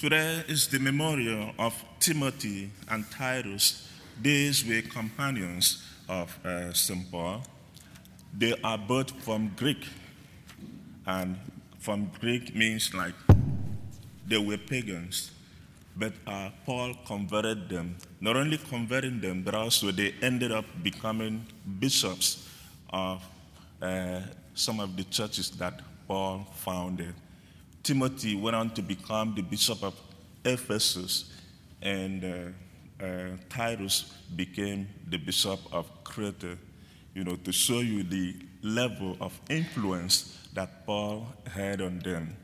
Today is the memorial of Timothy and Titus. These were companions of uh, St. Paul. They are both from Greek, and from Greek means like they were pagans. But uh, Paul converted them. Not only converting them, but also they ended up becoming bishops of uh, some of the churches that Paul founded. Timothy went on to become the bishop of Ephesus, and uh, uh, Titus became the bishop of Crete. You know, to show you the level of influence that Paul had on them,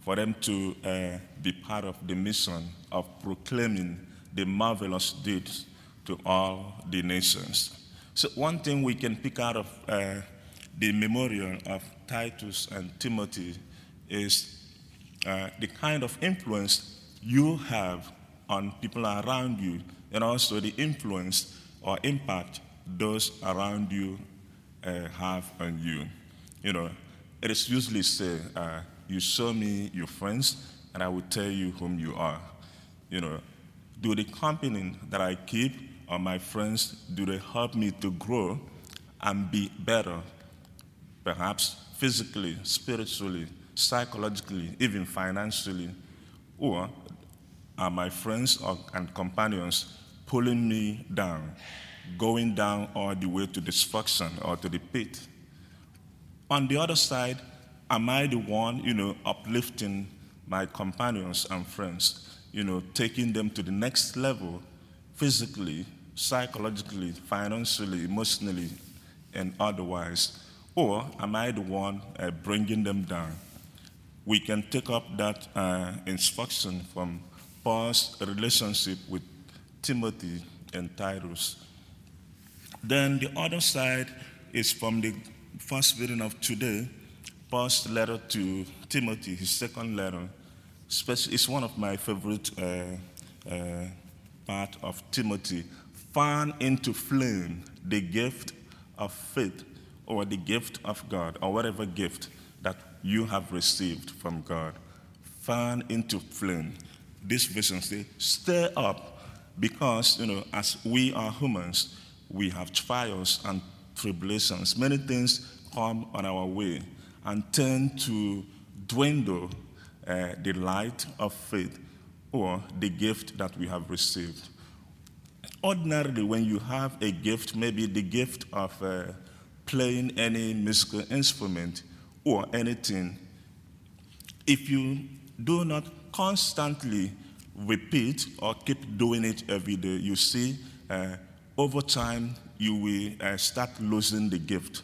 for them to uh, be part of the mission of proclaiming the marvelous deeds to all the nations. So, one thing we can pick out of uh, the memorial of Titus and Timothy is uh, the kind of influence you have on people around you, and also the influence or impact those around you uh, have on you. You know, it is usually said, uh, "You show me your friends, and I will tell you whom you are." You know, do the company that I keep or my friends do they help me to grow and be better, perhaps physically, spiritually, psychologically, even financially? Or are my friends or, and companions pulling me down, going down all the way to destruction or to the pit? On the other side, am I the one, you know, uplifting my companions and friends, you know, taking them to the next level physically, psychologically, financially, emotionally, and otherwise? Or am I the one uh, bringing them down? We can take up that uh, instruction from Paul's relationship with Timothy and Titus. Then the other side is from the first reading of today, Paul's letter to Timothy, his second letter. It's one of my favorite uh, uh, part of Timothy. Fan into flame the gift of faith or the gift of God or whatever gift that you have received from God. Fan into flame. This vision say, stir up because, you know, as we are humans, we have trials and tribulations. Many things come on our way and tend to dwindle uh, the light of faith or the gift that we have received. Ordinarily, when you have a gift, maybe the gift of uh, playing any musical instrument or anything, if you do not constantly repeat or keep doing it every day, you see, uh, over time, you will uh, start losing the gift.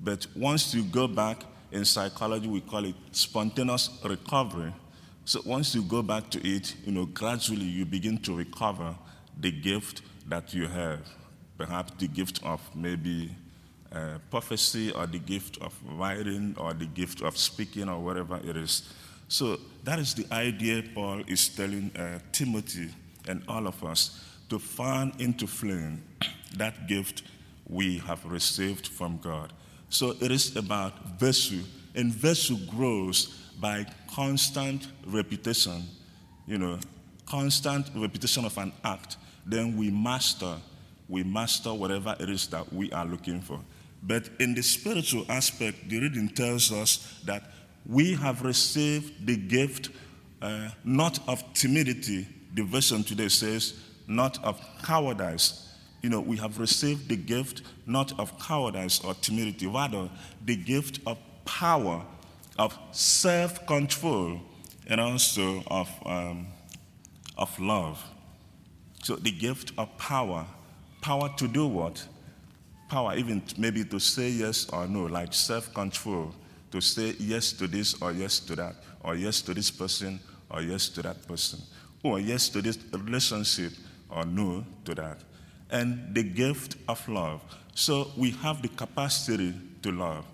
But once you go back, in psychology, we call it spontaneous recovery. So once you go back to it, you know, gradually you begin to recover the gift that you have. Perhaps the gift of maybe uh, prophecy or the gift of writing or the gift of speaking or whatever it is. So that is the idea Paul is telling uh, Timothy and all of us to fan into flame that gift we have received from God. So it is about virtue, and virtue grows by constant repetition, you know, constant repetition of an act. Then we master, we master whatever it is that we are looking for. But in the spiritual aspect, the reading tells us that we have received the gift uh, not of timidity. The version today says, not of cowardice. You know, we have received the gift not of cowardice or timidity, rather, the gift of power, of self control, and also of, um, of love. So, the gift of power power to do what? Power, even maybe to say yes or no, like self control, to say yes to this or yes to that, or yes to this person or yes to that person, or yes to this relationship or no to that. And the gift of love. So we have the capacity to love.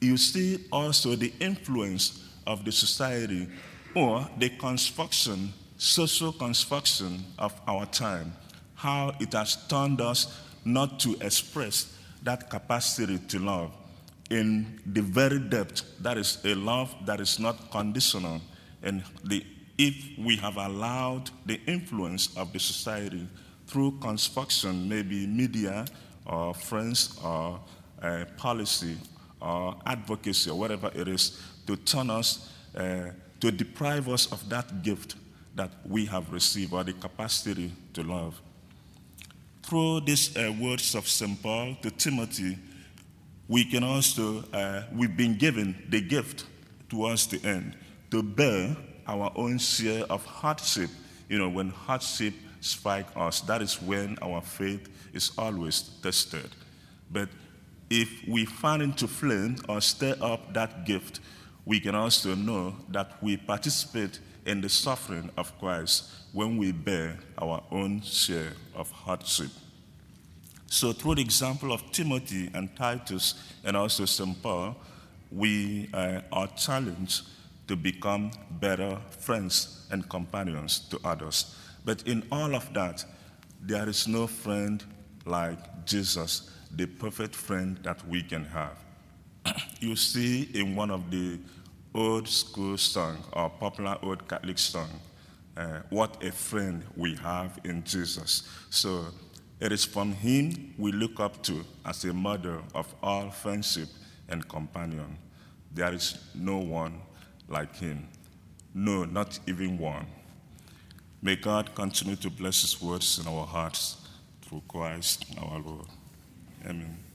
You see also the influence of the society or the construction, social construction of our time, how it has turned us not to express that capacity to love in the very depth. That is a love that is not conditional, and the if we have allowed the influence of the society through construction, maybe media or friends or uh, policy or advocacy or whatever it is, to turn us, uh, to deprive us of that gift that we have received or the capacity to love. Through these uh, words of St. Paul to Timothy, we can also, uh, we've been given the gift towards the end to bear our own share of hardship. You know, when hardship strike us, that is when our faith is always tested. But if we fan into flame or stir up that gift, we can also know that we participate in the suffering of Christ when we bear our own share of hardship. So, through the example of Timothy and Titus and also St. Paul, we uh, are challenged to become better friends and companions to others. But in all of that, there is no friend like Jesus, the perfect friend that we can have. you see in one of the old school songs or popular old Catholic song, uh, what a friend we have in Jesus. So it is from him we look up to as a model of all friendship and companion. There is no one like him. No, not even one. May God continue to bless his words in our hearts through Christ our Lord. Amen.